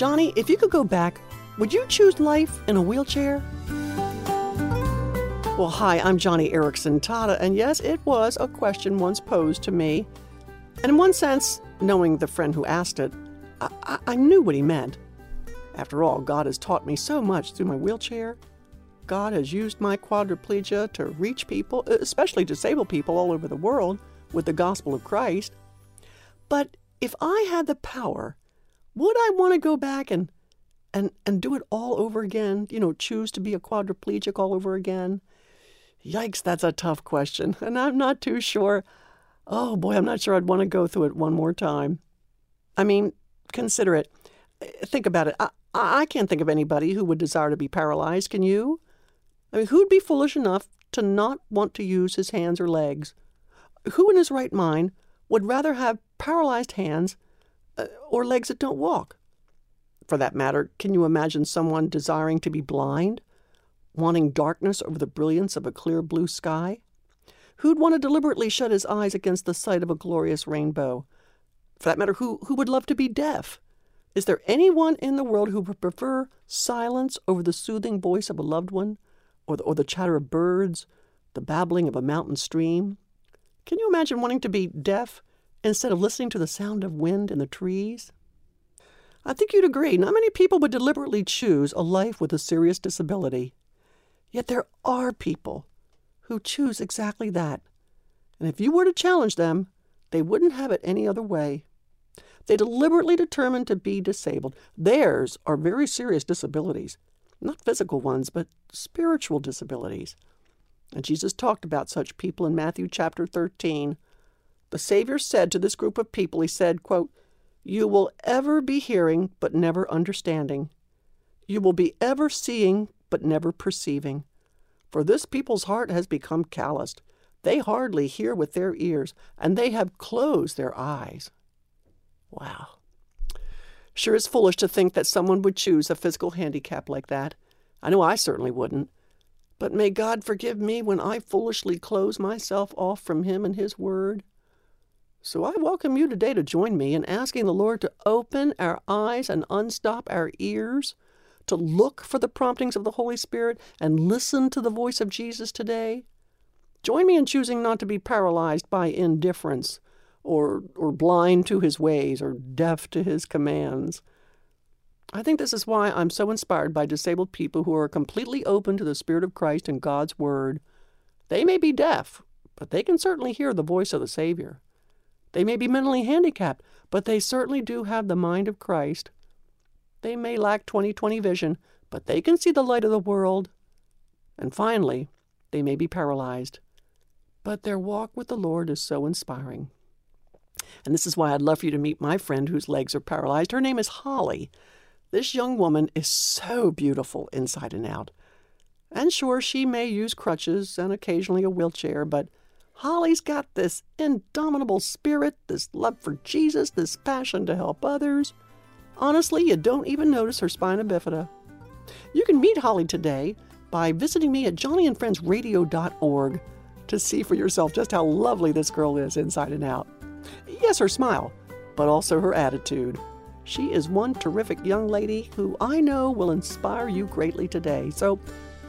Joni, if you could go back, would you choose life in a wheelchair? Well, hi, I'm Joni Eareckson Tada, and yes, it was a question once posed to me. And in one sense, knowing the friend who asked it, I, I, I knew what he meant. After all, God has taught me so much through my wheelchair. God has used my quadriplegia to reach people, especially disabled people all over the world, with the gospel of Christ. But if I had the power, would I want to go back and and and do it all over again? You know, choose to be a quadriplegic all over again? Yikes, that's a tough question, and I'm not too sure. Oh boy, I'm not sure I'd want to go through it one more time. I mean, consider it. Think about it. I, I can't think of anybody who would desire to be paralyzed. Can you? I mean, who'd be foolish enough to not want to use his hands or legs? Who in his right mind would rather have paralyzed hands Uh, or legs that don't walk? For that matter, can you imagine someone desiring to be blind, wanting darkness over the brilliance of a clear blue sky? Who'd want to deliberately shut his eyes against the sight of a glorious rainbow? For that matter, who, who would love to be deaf? Is there anyone in the world who would prefer silence over the soothing voice of a loved one, or the, or the chatter of birds, the babbling of a mountain stream? Can you imagine wanting to be deaf instead of listening to the sound of wind in the trees? I think you'd agree, not many people would deliberately choose a life with a serious disability. Yet there are people who choose exactly that. And if you were to challenge them, they wouldn't have it any other way. They deliberately determined to be disabled. Theirs are very serious disabilities, not physical ones, but spiritual disabilities. And Jesus talked about such people in Matthew chapter 13. The Savior said to this group of people, He said, quote, You will ever be hearing, but never understanding. You will be ever seeing, but never perceiving. For this people's heart has become calloused. They hardly hear with their ears, and they have closed their eyes. Wow. Sure is foolish to think that someone would choose a physical handicap like that. I know I certainly wouldn't. But may God forgive me when I foolishly close myself off from Him and His Word. So I welcome you today to join me in asking the Lord to open our eyes and unstop our ears, to look for the promptings of the Holy Spirit and listen to the voice of Jesus today. Join me in choosing not to be paralyzed by indifference or, or blind to his ways or deaf to his commands. I think this is why I'm so inspired by disabled people who are completely open to the Spirit of Christ and God's Word. They may be deaf, but they can certainly hear the voice of the Savior. They may be mentally handicapped, but they certainly do have the mind of Christ. They may lack 20/20 vision, but they can see the light of the world. And finally, they may be paralyzed, but their walk with the Lord is so inspiring. And this is why I'd love for you to meet my friend whose legs are paralyzed. Her name is Holly. This young woman is so beautiful inside and out. And sure, she may use crutches and occasionally a wheelchair, but Holly's got this indomitable spirit, this love for Jesus, this passion to help others. Honestly, you don't even notice her spina bifida. You can meet Holly today by visiting me at joniandfriendsradio.org to see for yourself just how lovely this girl is inside and out. Yes, her smile, but also her attitude. She is one terrific young lady who I know will inspire you greatly today. So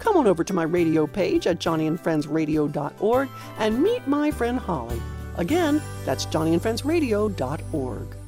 come on over to my radio page at joniandfriendsradio.org and meet my friend Holly. Again, that's joniandfriendsradio.org.